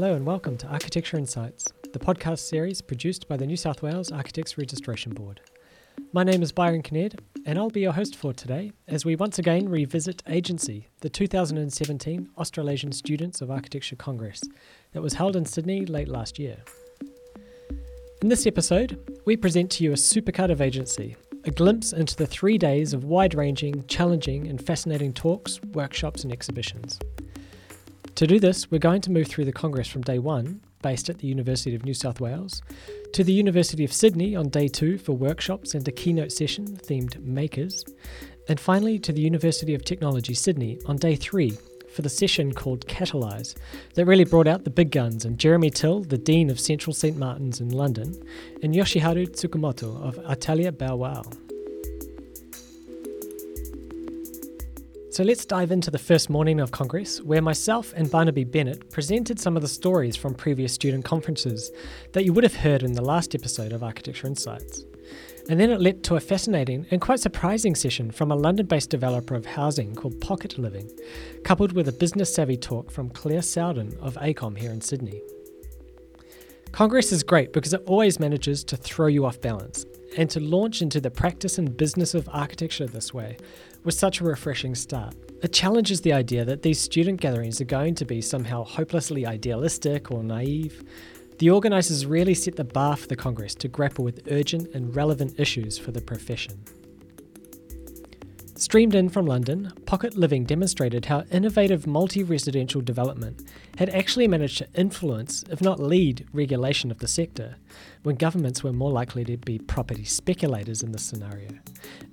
Hello and welcome to Architecture Insights, the podcast series produced by the New South Wales Architects Registration Board. My name is Byron Kinnaird, and I'll be your host for today as we once again revisit Agency, the 2017 Australasian Students of Architecture Congress that was held in Sydney late last year. In this episode, we present to you a supercut of Agency, a glimpse into the three days of wide ranging, challenging, and fascinating talks, workshops, and exhibitions. To do this, we're going to move through the Congress from day one, based at the University of New South Wales, to the University of Sydney on day two for workshops and a keynote session themed Makers, and finally to the University of Technology Sydney on day three for the session called Catalyse that really brought out the big guns and Jeremy Till, the Dean of Central St Martin's in London, and Yoshiharu Tsukamoto of Atelier Bow Wow. So let's dive into the first morning of Congress, where myself and Barnaby Bennett presented some of the stories from previous student conferences that you would have heard in the last episode of Architecture Insights. And then it led to a fascinating and quite surprising session from a London based developer of housing called Pocket Living, coupled with a business savvy talk from Claire Sowden of AECOM here in Sydney. Congress is great because it always manages to throw you off balance, and to launch into the practice and business of architecture this way was such a refreshing start. It challenges the idea that these student gatherings are going to be somehow hopelessly idealistic or naive. The organisers really set the bar for the Congress to grapple with urgent and relevant issues for the profession. Streamed in from London, Pocket Living demonstrated how innovative multi residential development had actually managed to influence, if not lead, regulation of the sector, when governments were more likely to be property speculators in this scenario.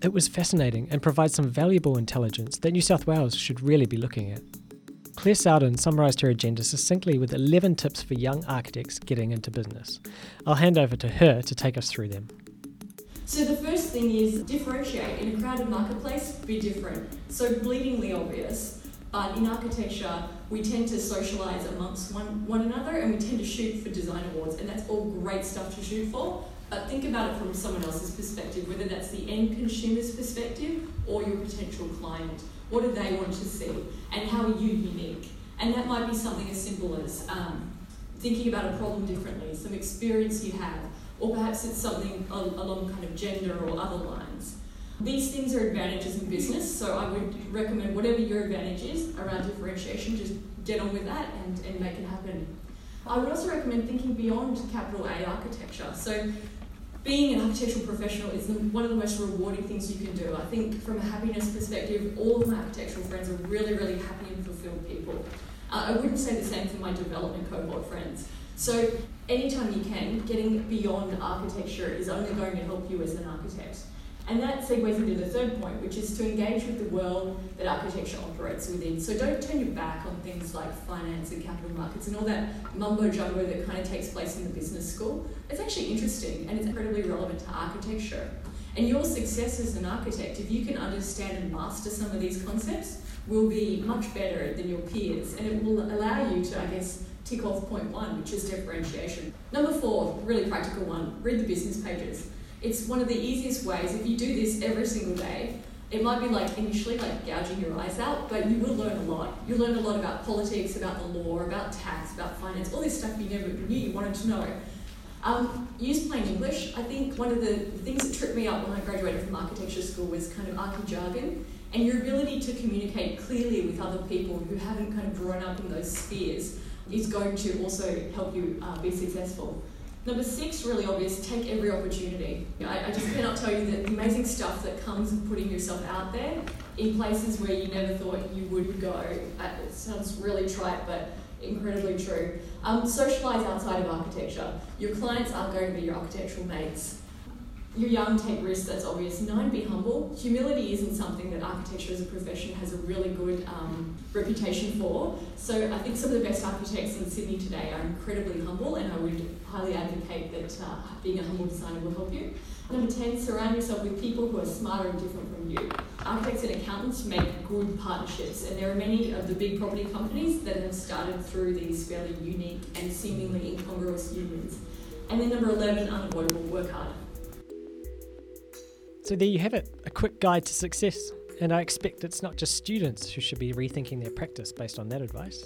It was fascinating and provides some valuable intelligence that New South Wales should really be looking at. Claire Sowden summarised her agenda succinctly with 11 tips for young architects getting into business. I'll hand over to her to take us through them. So the first thing is differentiate. In a crowded marketplace, be different. So bleedingly obvious. But in architecture, we tend to socialise amongst one, one another and we tend to shoot for design awards, and that's all great stuff to shoot for. But think about it from someone else's perspective, whether that's the end consumer's perspective or your potential client. What do they want to see? And how are you unique? And that might be something as simple as um, thinking about a problem differently, some experience you have, or perhaps it's something along kind of gender or other lines. These things are advantages in business, so I would recommend whatever your advantage is around differentiation, just get on with that and, and make it happen. I would also recommend thinking beyond capital A architecture. So, being an architectural professional is one of the most rewarding things you can do. I think, from a happiness perspective, all of my architectural friends are really, really happy and fulfilled people. Uh, I wouldn't say the same for my development cohort friends. So, anytime you can, getting beyond architecture is only going to help you as an architect. And that segues into the third point, which is to engage with the world that architecture operates within. So don't turn your back on things like finance and capital markets and all that mumbo jumbo that kind of takes place in the business school. It's actually interesting and it's incredibly relevant to architecture. And your success as an architect, if you can understand and master some of these concepts, will be much better than your peers. And it will allow you to, I guess, tick off point one, which is differentiation. Number four, really practical one, read the business pages. It's one of the easiest ways, if you do this every single day, it might be like initially like gouging your eyes out, but you will learn a lot. You learn a lot about politics, about the law, about tax, about finance, all this stuff you never knew you wanted to know. Um, use plain English. I think one of the things that tripped me up when I graduated from architecture school was kind of archi jargon and your ability to communicate clearly with other people who haven't kind of grown up in those spheres is going to also help you uh, be successful. Number six, really obvious, take every opportunity. I, I, just cannot tell you the amazing stuff that comes with putting yourself out there in places where you never thought you would go. It sounds really trite, but incredibly true. Um, socialise outside of architecture. Your clients aren't going to be your architectural mates you're young, take risks, that's obvious. Nine, be humble. Humility isn't something that architecture as a profession has a really good um, reputation for. So I think some of the best architects in Sydney today are incredibly humble, and I would highly advocate that uh, being a humble designer will help you. Number 10, surround yourself with people who are smarter and different from you. Architects and accountants make good partnerships, and there are many of the big property companies that have started through these fairly unique and seemingly incongruous unions. And then number 11, unavoidable, work hard. So there you have it, a quick guide to success. And I expect it's not just students who should be rethinking their practice based on that advice.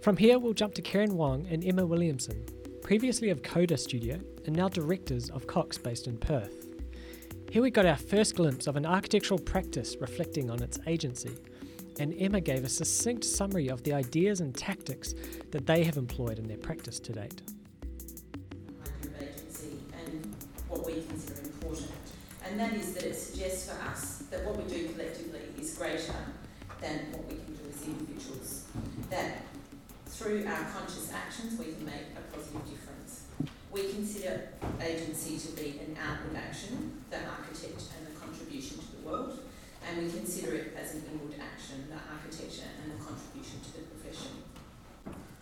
From here, we'll jump to Kieran Wong and Emma Williamson, previously of Coda Studio and now directors of Cox based in Perth. Here we got our first glimpse of an architectural practice reflecting on its agency, and Emma gave a succinct summary of the ideas and tactics that they have employed in their practice to date. And that is that it suggests for us that what we do collectively is greater than what we can do as individuals. That through our conscious actions we can make a positive difference. We consider agency to be an outward action, the architect and the contribution to the world, and we consider it as an inward action, the architecture and the contribution to the profession.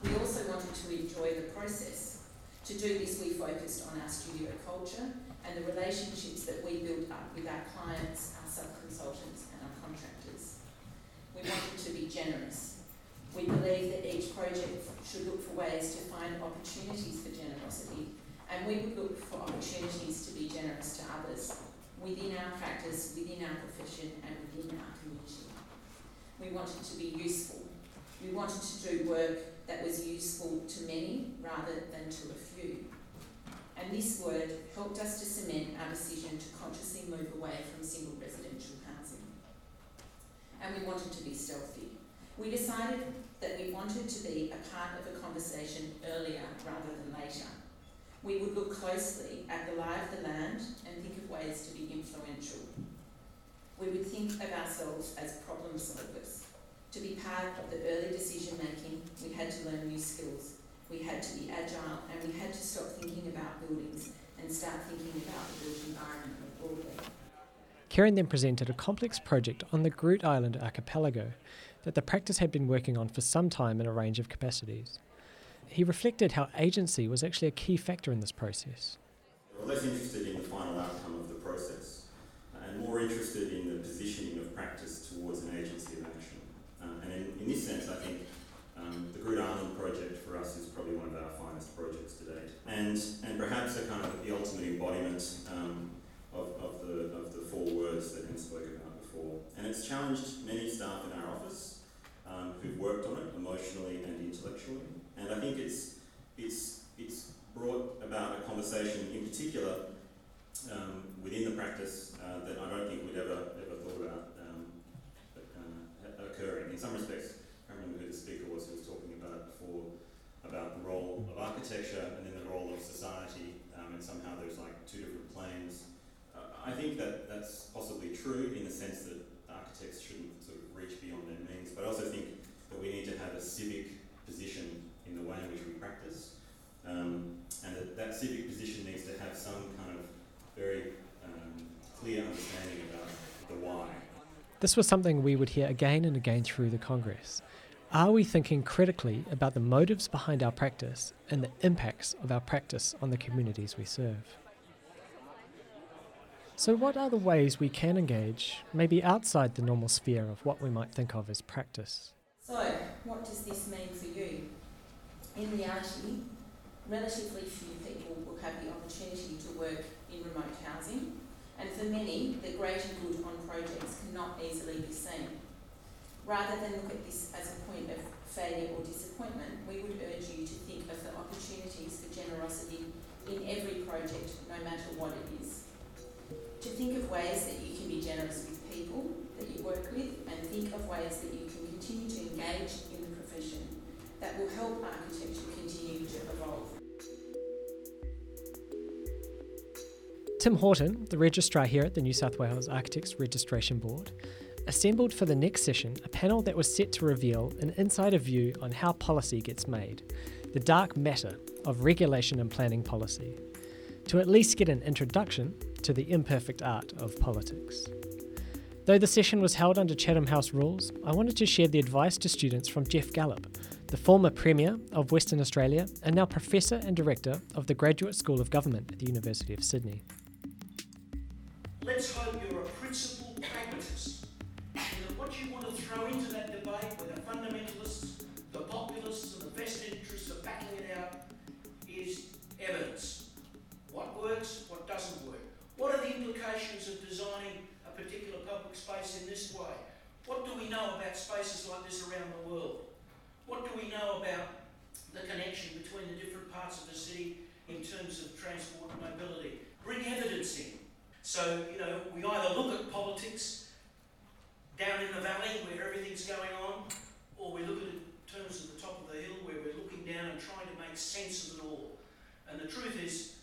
We also wanted to enjoy the process. To do this, we focused on our studio culture and the relationships that we built up with our clients, our sub-consultants and our contractors. We wanted to be generous. We believe that each project should look for ways to find opportunities for generosity and we would look for opportunities to be generous to others within our practice, within our profession and within our community. We wanted to be useful. We wanted to do work that was useful to many rather than to a few. And this word helped us to cement our decision to consciously move away from single residential housing. And we wanted to be stealthy. We decided that we wanted to be a part of a conversation earlier rather than later. We would look closely at the lie of the land and think of ways to be influential. We would think of ourselves as problem solvers. To be part of the early decision making, we had to learn new skills. We had to be agile and we had to stop thinking about buildings and start thinking about the built environment more broadly. Kieran then presented a complex project on the Groote Eylandt archipelago that the practice had been working on for some time in a range of capacities. He reflected how agency was actually a key factor in this process. We're less interested in the final outcome of the process and more interested in the positioning of practice towards an agency of action. Uh, and in, in, this sense, I think um, the Groote Eylandt project for us is probably one of our finest projects to date. And, and perhaps a kind of the ultimate embodiment um, of, of, the, of the four words that Anne spoke about before. And it's challenged many staff in our office um, who've worked on it emotionally and intellectually. And I think it's, it's, it's brought about a conversation in particular um, within the practice uh, that I don't think we'd ever, ever thought about um, uh, occurring. In some respects, I remember who the speaker was who was talking about it before, about the role of architecture and then the role of society, um, and somehow there's like two different planes. Uh, I think that that's possibly true in the sense that architects shouldn't sort of reach beyond their means, but I also think that we need to have a civic position in the way in which we practice. Um, and that, that civic position needs to have some kind of very um, clear understanding about the why. This was something we would hear again and again through the Congress. Are we thinking critically about the motives behind our practice and the impacts of our practice on the communities we serve? So, what are the ways we can engage, maybe outside the normal sphere of what we might think of as practice? So, what does this mean for you? In reality, relatively few people will have the opportunity to work in remote housing, and for many, the greater good on projects cannot easily be seen. Rather than look at this as a point of failure or disappointment, we would urge you to think of the opportunities for generosity in every project, no matter what it is. To think of ways that you can be generous with people that you work with, and think of ways that you can continue to engage in the profession that will help architecture continue to evolve. Tim Horton, the registrar here at the New South Wales Architects Registration Board, assembled for the next session a panel that was set to reveal an insider view on how policy gets made, the dark matter of regulation and planning policy, to at least get an introduction to the imperfect art of politics. Though the session was held under Chatham House rules, I wanted to share the advice to students from Geoff Gallop, the former Premier of Western Australia and now Professor and Director of the Graduate School of Government at the University of Sydney. Know about the connection between the different parts of the city in terms of transport and mobility? Bring evidence in. So, you know, we either look at politics down in the valley where everything's going on, or we look at it in terms of the top of the hill where we're looking down and trying to make sense of it all. And the truth is,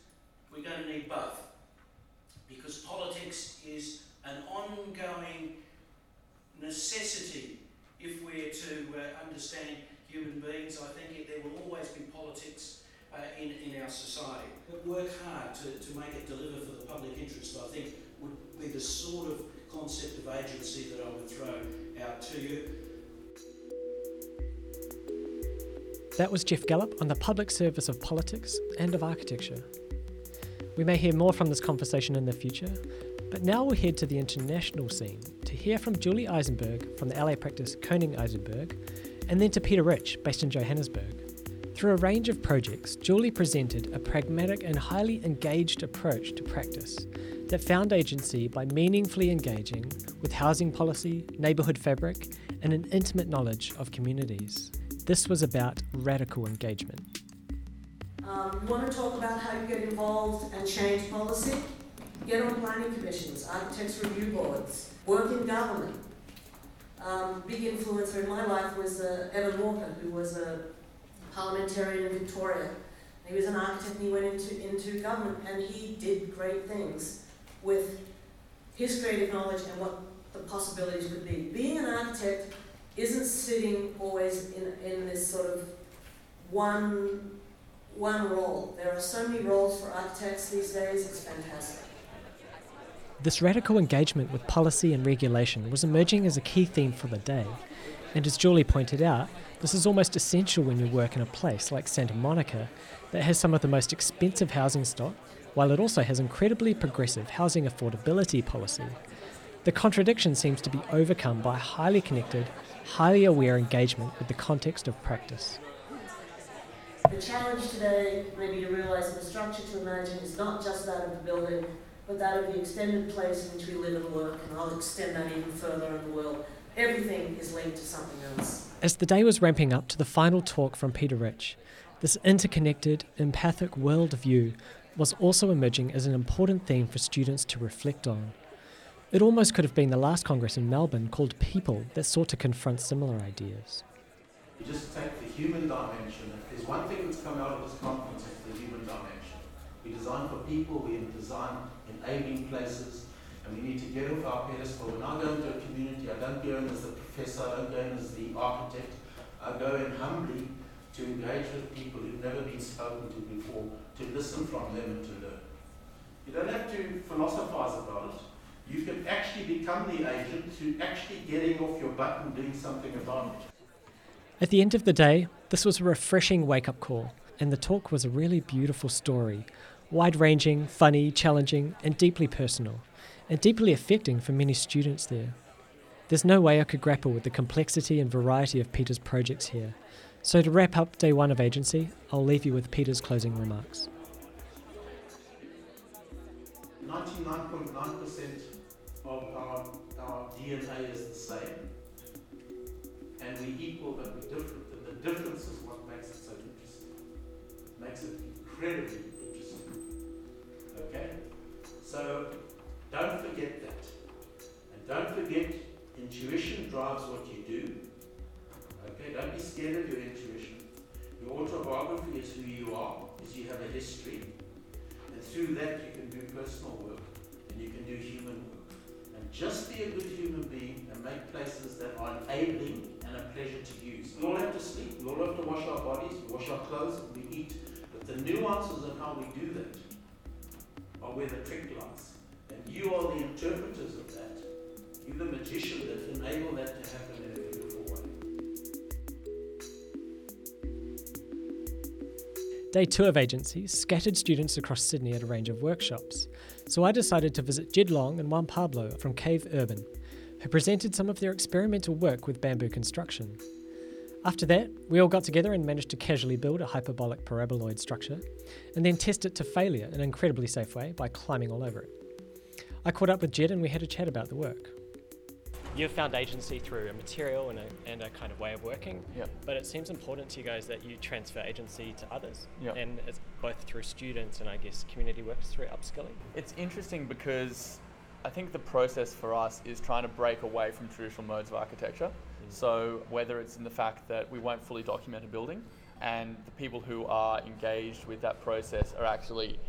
we're going to need both. Because politics is an ongoing necessity if we're to uh, understand human beings. I think there will always be politics uh, in, in our society. But work hard to, to make it deliver for the public interest, I think, would be the sort of concept of agency that I would throw out to you. That was Geoff Gallop on the public service of politics and of architecture. We may hear more from this conversation in the future, but now we'll head to the international scene to hear from Julie Eisenberg from the LA practice Koning Eisenberg, and then to Peter Rich, based in Johannesburg. Through a range of projects, Julie presented a pragmatic and highly engaged approach to practice that found agency by meaningfully engaging with housing policy, neighbourhood fabric, and an intimate knowledge of communities. This was about radical engagement. Um, you want to talk about how you get involved and change policy? Get on planning commissions, architects review boards, work in government. Um, big influencer in my life was uh, Evan Walker, who was a parliamentarian in Victoria. He was an architect and he went into, into government and he did great things with his creative knowledge and what the possibilities could be. Being an architect isn't sitting always in, in this sort of one, one role. There are so many roles for architects these days, it's fantastic. This radical engagement with policy and regulation was emerging as a key theme for the day. And as Julie pointed out, this is almost essential when you work in a place like Santa Monica that has some of the most expensive housing stock, while it also has incredibly progressive housing affordability policy. The contradiction seems to be overcome by highly connected, highly aware engagement with the context of practice. The challenge today may be to realise that the structure to imagine is not just that of the building, but that of the extended place in which we live and work, and I'll extend that even further in the world. Everything is linked to something else. As the day was ramping up to the final talk from Peter Rich, this interconnected, empathic worldview was also emerging as an important theme for students to reflect on. It almost could have been the last Congress in Melbourne called People that sought to confront similar ideas. You just take the human dimension. If there's one thing that's come out of this conference, it's the human dimension. We design for people, we design enabling places, and we need to get off our pedestal. When I go into a community, I don't go in as the professor, I don't go in as the architect. I go in humbly to engage with people who've never been spoken to before, to listen from them and to learn. You don't have to philosophize about it you can actually become the agent to actually getting off your butt and doing something about it. At the end of the day, this was a refreshing wake up call, and the talk was a really beautiful story wide ranging, funny, challenging, and deeply personal, and deeply affecting for many students there. There's no way I could grapple with the complexity and variety of Peter's projects here. So, to wrap up day one of agency, I'll leave you with Peter's closing remarks. 99.9% of our, our DNA is the same, and we equal but we're different. And the difference is what makes it so interesting. Makes it incredibly. Okay? So don't forget that. And don't forget, intuition drives what you do. Okay? Don't be scared of your intuition. Your autobiography is who you are, is you have a history. And through that you can do personal work and you can do human work. And just be a good human being and make places that are enabling and a pleasure to use. We all have to sleep, we all have to wash our bodies, we wash our clothes, we eat. But the nuances of how we do that are where the trick lies. And you are the interpreters of that. You're the magician that enable that to happen in a beautiful way. Day two of agency scattered students across Sydney at a range of workshops. So I decided to visit Jed Long and Juan Pablo from Cave Urban, who presented some of their experimental work with bamboo construction. After that, we all got together and managed to casually build a hyperbolic paraboloid structure, and then test it to failure in an incredibly safe way by climbing all over it. I caught up with Jed and we had a chat about the work. you've found agency through a material and a, and a kind of way of working. Yep. But it seems important to you guys that you transfer agency to others. Yep. And it's both through students and I guess community works through upskilling. It's interesting because I think the process for us is trying to break away from traditional modes of architecture. So whether it's in the fact that we won't fully document a building and the people who are engaged with that process are actually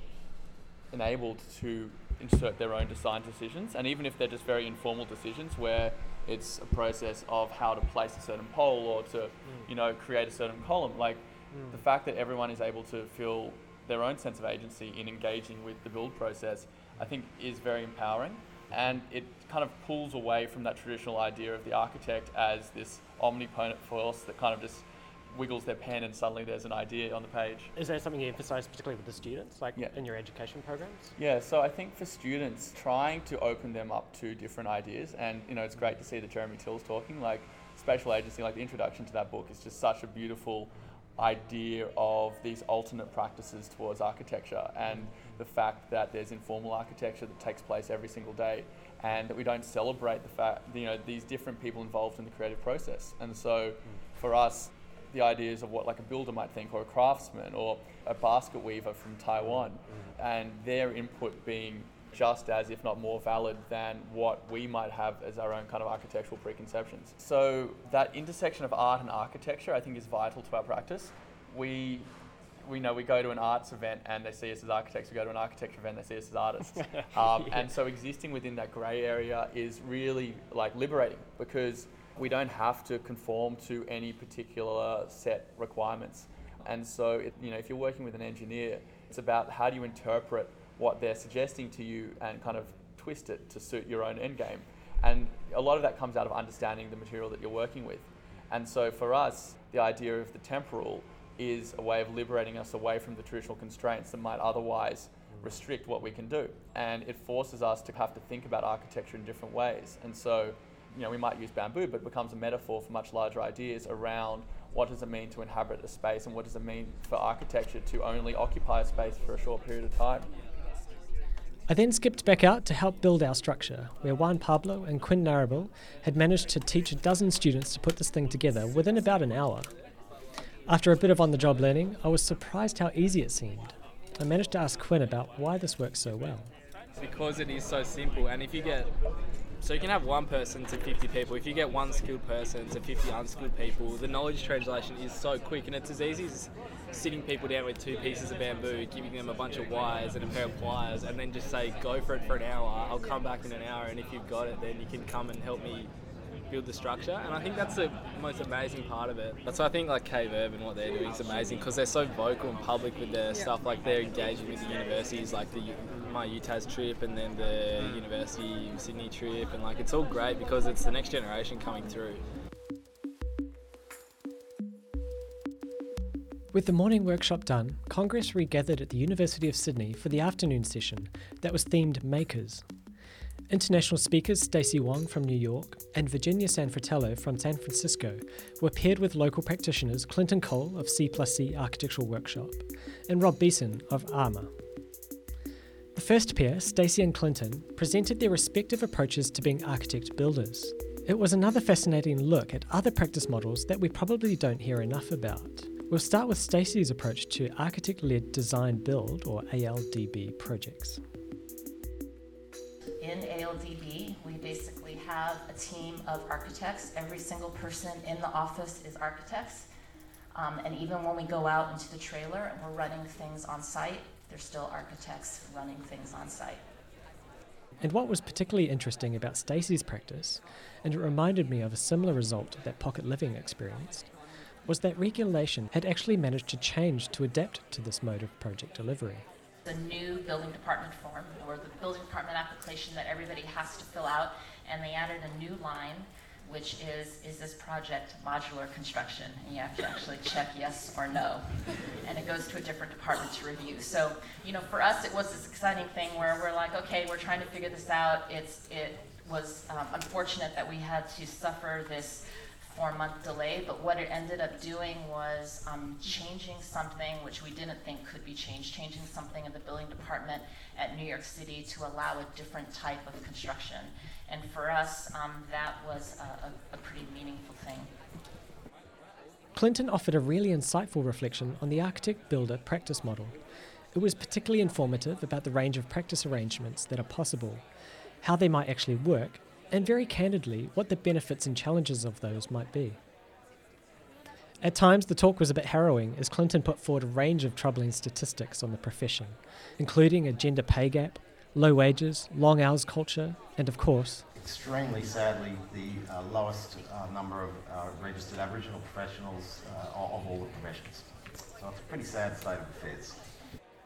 enabled to insert their own design decisions. And even if they're just very informal decisions where it's a process of how to place a certain pole or to mm. you know create a certain column like mm. the fact that everyone is able to feel their own sense of agency in engaging with the build process i think is very empowering and it kind of pulls away from that traditional idea of the architect as this omnipotent force that kind of just wiggles their pen and suddenly there's an idea on the page. Is there something you emphasise particularly with the students, like Yeah. in your education programs? Yeah, so I think for students, trying to open them up to different ideas, and you know, it's great to see that Jeremy Till's talking. Like spatial agency, like the introduction to that book is just such a beautiful idea of these alternate practices towards architecture and the fact that there's informal architecture that takes place every single day and that we don't celebrate the fact you know these different people involved in the creative process. And so hmm. for us the ideas of what like a builder might think or a craftsman or a basket weaver from Taiwan hmm. and their input being just as if not more valid than what we might have as our own kind of architectural preconceptions. So that intersection of art and architecture I think is vital to our practice. We we know we go to an arts event and they see us as architects. We go to an architecture event, they see us as artists. Um, And so existing within that grey area is really like liberating because we don't have to conform to any particular set requirements. And so, it, you know, if you're working with an engineer, it's about how do you interpret what they're suggesting to you and kind of twist it to suit your own end game. And a lot of that comes out of understanding the material that you're working with. And so for us, the idea of the temporal is a way of liberating us away from the traditional constraints that might otherwise restrict what we can do. And it forces us to have to think about architecture in different ways. And so, you know, we might use bamboo, but it becomes a metaphor for much larger ideas around what does it mean to inhabit a space and what does it mean for architecture to only occupy a space for a short period of time. I then skipped back out to help build our structure, where Juan Pablo and Quinn Narrable had managed to teach a dozen students to put this thing together within about an hour. After a bit of on the job learning, I was surprised how easy it seemed. I managed to ask Quinn about why this works so well. because it is so simple. And if you get, so you can have one person to 50 people. If you get one skilled person to 50 unskilled people, the knowledge translation is so quick, and it's as easy as sitting people down with two pieces of bamboo, giving them a bunch of wires and a pair of pliers, and then just say, go for it for an hour. I'll come back in an hour, and if you've got it, then you can come and help me build the structure. And I think that's the most amazing part of it. That's why I think like Cave Urban, what they're doing is amazing because they're so vocal and public with their stuff. Like they're engaging with the universities, like the my UTAS trip and then the mm. University of Sydney trip, and like it's all great because it's the next generation coming through. With the morning workshop done, Congress regathered at the University of Sydney for the afternoon session that was themed Makers. International speakers Stacey Wong from New York and Virginia San Fratello from San Francisco were paired with local practitioners Clinton Cole of C plus C Architectural Workshop and Rob Beeson of ARMA. The first pair, Stacey and Clinton, presented their respective approaches to being architect builders. It was another fascinating look at other practice models that we probably don't hear enough about. We'll start with Stacey's approach to architect led design build or ALDB projects. We basically have a team of architects. Every single person in the office is architects. Um, and even when we go out into the trailer and we're running things on site, there's still architects running things on site. And what was particularly interesting about Stacey's practice, and it reminded me of a similar result that Pocket Living experienced, was that regulation had actually managed to change to adapt to this mode of project delivery. The new building department form, or the building department application that everybody has to fill out, and they added a new line, which is, is this project modular construction? And you have to actually check yes or no. And it goes to a different department to review. So, you know, for us, it was this exciting thing where we're like, okay, we're trying to figure this out. It's, it was um, unfortunate that we had to suffer this four-month delay, but what it ended up doing was um, changing something which we didn't think could be changed, changing something in the building department at New York City to allow a different type of construction. And for us, um, that was a, a, a pretty meaningful thing. Clinton offered a really insightful reflection on the architect builder practice model. It was particularly informative about the range of practice arrangements that are possible, how they might actually work, and very candidly, what the benefits and challenges of those might be. At times, the talk was a bit harrowing as Clinton put forward a range of troubling statistics on the profession, including a gender pay gap, low wages, long hours culture, and of course, extremely sadly the uh, lowest uh, number of uh, registered Aboriginal professionals uh, of all the professions. So it's a pretty sad state of affairs.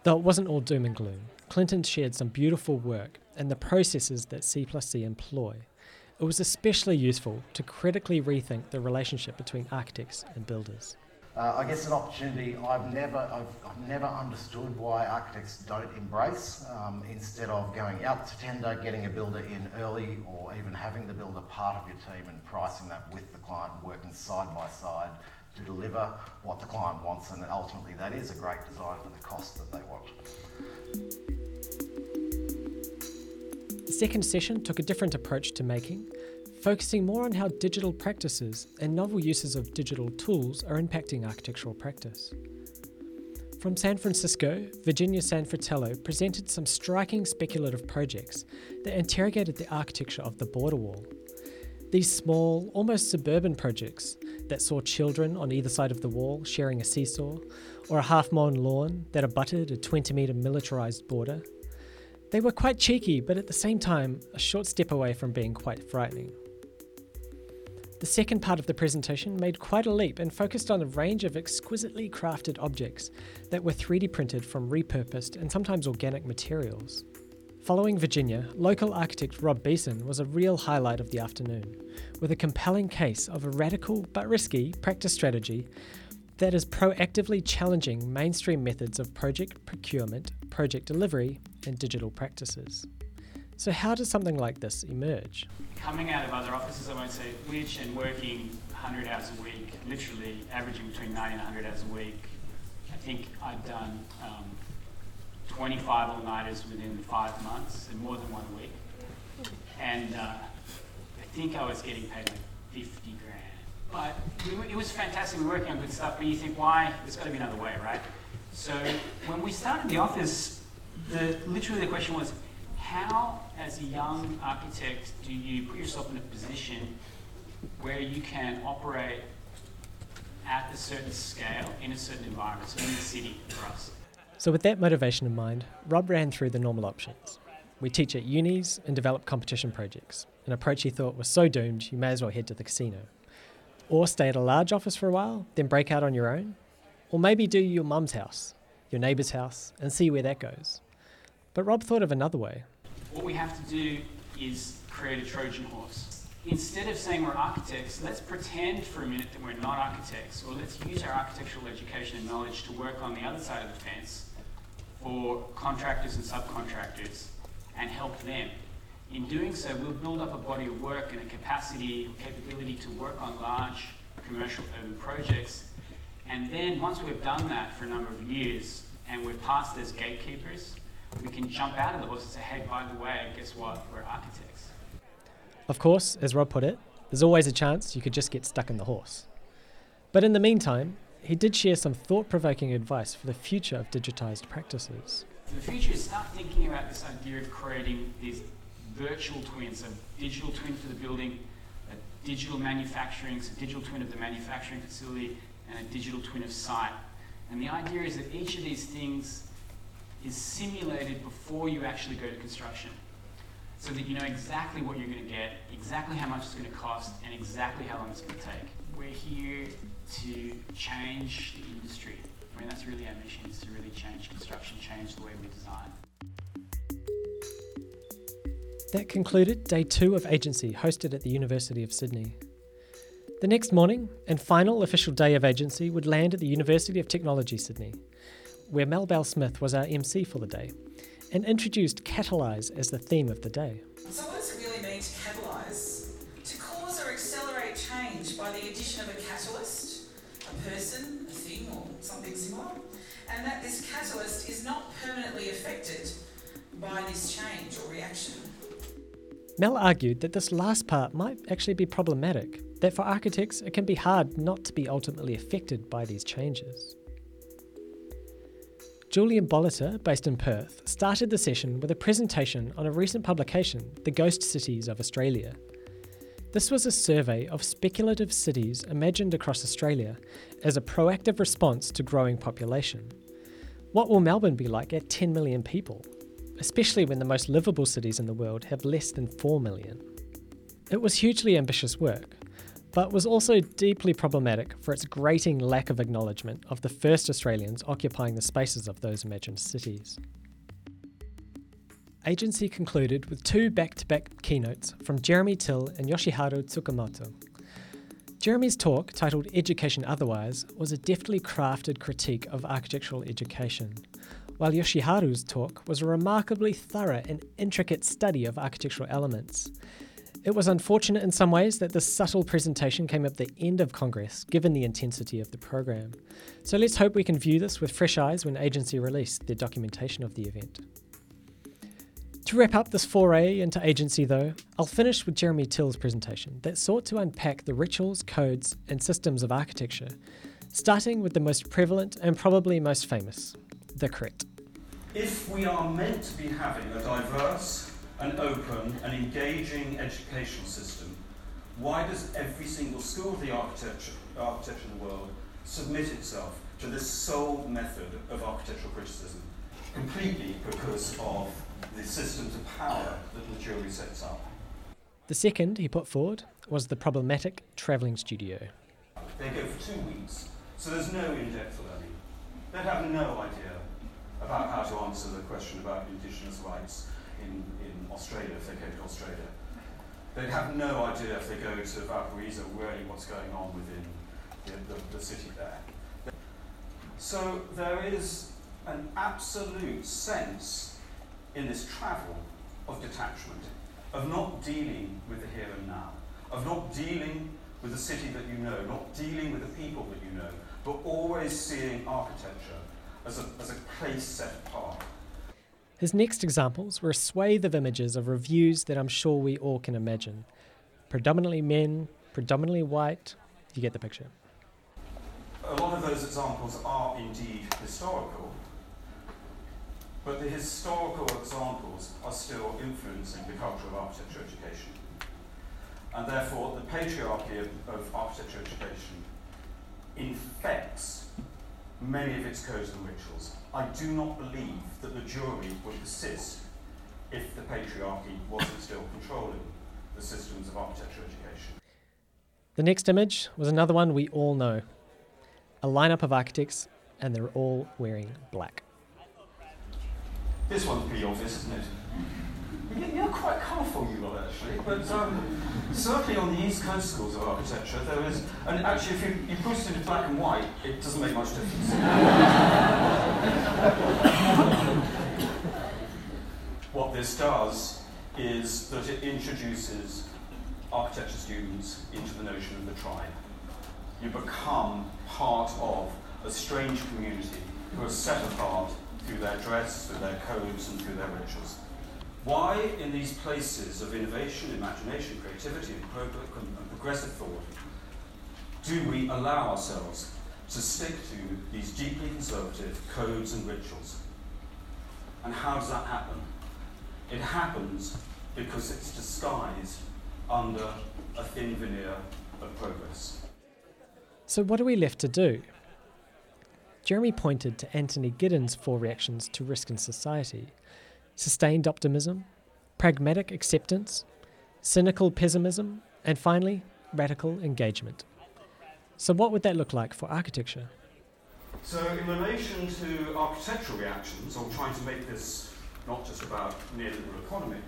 Though it wasn't all doom and gloom, Clinton shared some beautiful work and the processes that C plus C employ. It was especially useful to critically rethink the relationship between architects and builders. Uh, I guess an opportunity I've never, I've, I've, never understood why architects don't embrace. Um, instead of going out to tender, getting a builder in early, or even having the builder part of your team and pricing that with the client, working side by side to deliver what the client wants, and ultimately that is a great design for the cost that they want. The second session took a different approach to making, focusing more on how digital practices and novel uses of digital tools are impacting architectural practice. From San Francisco, Virginia San Fratello presented some striking speculative projects that interrogated the architecture of the border wall. These small, almost suburban projects that saw children on either side of the wall sharing a seesaw, or a half mown lawn that abutted a 20 metre militarised border. They were quite cheeky, but at the same time, a short step away from being quite frightening. The second part of the presentation made quite a leap and focused on a range of exquisitely crafted objects that were 3D printed from repurposed and sometimes organic materials. Following Virginia, local architect Rob Beeson was a real highlight of the afternoon, with a compelling case of a radical but risky practice strategy that is proactively challenging mainstream methods of project procurement, project delivery, and digital practices. So, how does something like this emerge? Coming out of other offices, I won't say which, and working 100 hours a week, literally averaging between 90 and 100 hours a week, I think I've done um, 25 all nighters within five months and more than one week. And uh, I think I was getting paid like 50 grand. But we, it was fantastic. We were working on good stuff, but you think, why? There's got to be another way, right? So when we started the office, the, literally the question was, how, as a young architect, do you put yourself in a position where you can operate at a certain scale in a certain environment, so in the city for us? So, with that motivation in mind, Rob ran through the normal options. We teach at unis and develop competition projects, an approach he thought was so doomed you may as well head to the casino. Or stay at a large office for a while, then break out on your own. Or maybe do your mum's house, your neighbour's house, and see where that goes. But Rob thought of another way. What we have to do is create a Trojan horse. Instead of saying we're architects, let's pretend for a minute that we're not architects, or let's use our architectural education and knowledge to work on the other side of the fence for contractors and subcontractors and help them. In doing so, we'll build up a body of work and a capacity, and capability to work on large commercial urban projects. And then once we've done that for a number of years and we're past those gatekeepers, we can jump out of the horse and say, hey, by the way, guess what? We're architects. Of course, as Rob put it, there's always a chance you could just get stuck in the horse. But in the meantime, he did share some thought provoking advice for the future of digitised practices. The future is start thinking about this idea of creating these virtual twins, a digital twin for the building, a digital manufacturing, so digital twin of the manufacturing facility, and a digital twin of site. And the idea is that each of these things is simulated before you actually go to construction so that you know exactly what you're going to get, exactly how much it's going to cost, and exactly how long it's going to take. We're here to change the industry. I mean, that's really our mission, is to really change construction, change the way we design. That concluded day two of agency hosted at the University of Sydney. The next morning, and final official day of agency, would land at the University of Technology Sydney, where Mel Bell Smith was our MC for the day and introduced Catalyse as the theme of the day. So, what does it really mean to catalyse? To cause or accelerate change by the addition of a catalyst, a person, a thing, or something similar, and that this catalyst is not permanently affected by this change or reaction. Mel argued that this last part might actually be problematic, that for architects it can be hard not to be ultimately affected by these changes. Julian Bolleter, based in Perth, started the session with a presentation on a recent publication, The Ghost Cities of Australia. This was a survey of speculative cities imagined across Australia as a proactive response to growing population. What will Melbourne be like at 10 million people? Especially when the most livable cities in the world have less than 4 million. It was hugely ambitious work, but was also deeply problematic for its grating lack of acknowledgement of the first Australians occupying the spaces of those imagined cities. Agency concluded with two back to back keynotes from Jeremy Till and Yoshiharu Tsukamoto. Jeremy's talk, titled Education Otherwise, was a deftly crafted critique of architectural education, while Yoshiharu's talk was a remarkably thorough and intricate study of architectural elements. It was unfortunate in some ways that this subtle presentation came at the end of Congress, given the intensity of the program. So let's hope we can view this with fresh eyes when Agency release their documentation of the event. To wrap up this foray into agency, though, I'll finish with Jeremy Till's presentation that sought to unpack the rituals, codes, and systems of architecture, starting with the most prevalent and probably most famous the crit. If we are meant to be having a diverse and open and engaging educational system, why does every single school of the architecture, architecture in the world submit itself to this sole method of architectural criticism? Completely because of the systems of power that the jury sets up. The second he put forward was the problematic travelling studio. They go for two weeks, so there's no in depth learning. They have no idea about how to answer the question about Indigenous rights in, in Australia if they go to Australia. They'd have no idea if they go to Valparaiso really what's going on within the, the, the city there. So there is an absolute sense in this travel of detachment, of not dealing with the here and now, of not dealing with the city that you know, not dealing with the people that you know, but always seeing architecture as a, as a place set apart. His next examples were a swathe of images of reviews that I'm sure we all can imagine. Predominantly men, predominantly white, you get the picture. A lot of those examples are indeed historical, but the historical examples are still influencing the culture of architecture education. And therefore, the patriarchy of, of architecture education infects many of its codes and rituals. I do not believe that the jury would persist if the patriarchy wasn't still controlling the systems of architecture education. The next image was another one we all know a lineup of architects, and they're all wearing black. This one's pretty obvious, isn't it? You're quite colourful, you lot, actually. But um, certainly on the East Coast schools of architecture, there is. And actually, if you, you put it into black and white, it doesn't make much difference. what this does is that it introduces architecture students into the notion of the tribe. You become part of a strange community who are set apart through their dress, through their codes, and through their rituals. Why, in these places of innovation, imagination, creativity, and, prog- and progressive thought, do we allow ourselves to stick to these deeply conservative codes and rituals? And how does that happen? It happens because it's disguised under a thin veneer of progress. So, what are we left to do? Jeremy pointed to Anthony Giddens' four reactions to risk in society sustained optimism, pragmatic acceptance, cynical pessimism, and finally, radical engagement. So, what would that look like for architecture? So, in relation to architectural reactions, I'm trying to make this not just about neoliberal economy,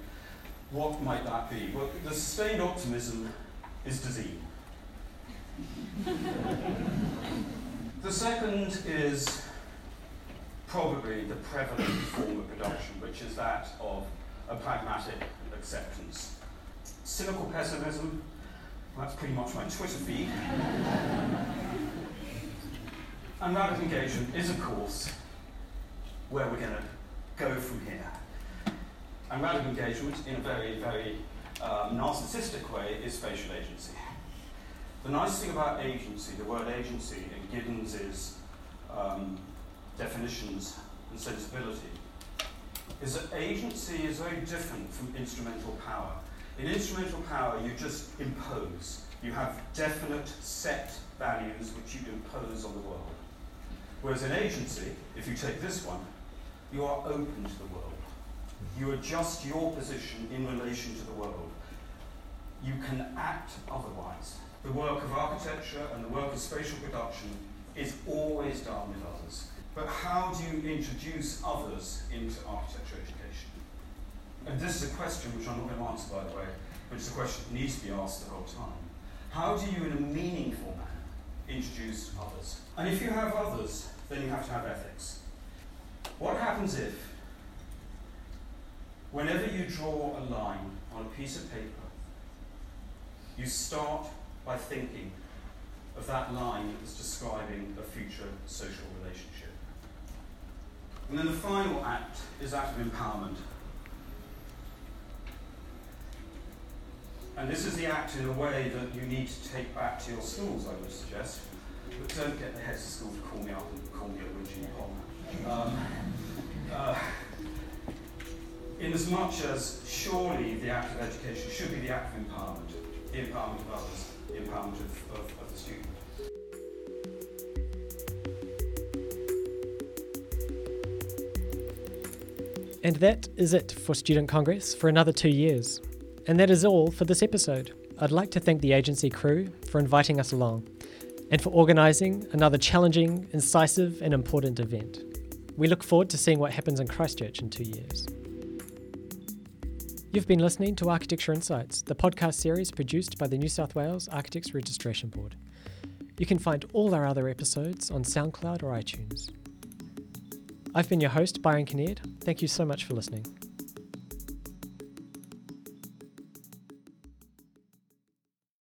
what might that be? Well, the sustained optimism is Dezeen. the second is probably the prevalent form of production, which is that of a pragmatic acceptance. Cynical pessimism, that's pretty much my Twitter feed. and radical engagement is, of course, where we're going to go from here. And radical engagement, in a very, very uh, narcissistic way is spatial agency. The nice thing about agency, the word agency in Giddens's um, definitions and sensibility, is that agency is very different from instrumental power. In instrumental power, you just impose. You have definite set values which you impose on the world. Whereas in agency, if you take this one, you are open to the world. You adjust your position in relation to the world. You can act otherwise. The work of architecture and the work of spatial production is always done with others. But how do you introduce others into architecture education? And this is a question which I'm not going to answer, by the way, but it's a question that needs to be asked the whole time. How do you, in a meaningful manner, introduce others? And if you have others, then you have to have ethics. What happens if, whenever you draw a line on a piece of paper, you start by thinking of that line as describing a future social relationship? And then the final act is that of empowerment. And this is the act in a way that you need to take back to your schools, I would suggest. But don't get the heads of school to call me up and call me a witchy pom. Um, uh, in as much as surely the act of education should be the act of empowerment, the empowerment of others, the empowerment of, of, of the student. And that is it for Student Congress for another two years. And that is all for this episode. I'd like to thank the agency crew for inviting us along and for organising another challenging, incisive, and important event. We look forward to seeing what happens in Christchurch in two years. You've been listening to Architecture Insights, the podcast series produced by the New South Wales Architects Registration Board. You can find all our other episodes on SoundCloud or iTunes. I've been your host, Byron Kinnaird. Thank you so much for listening.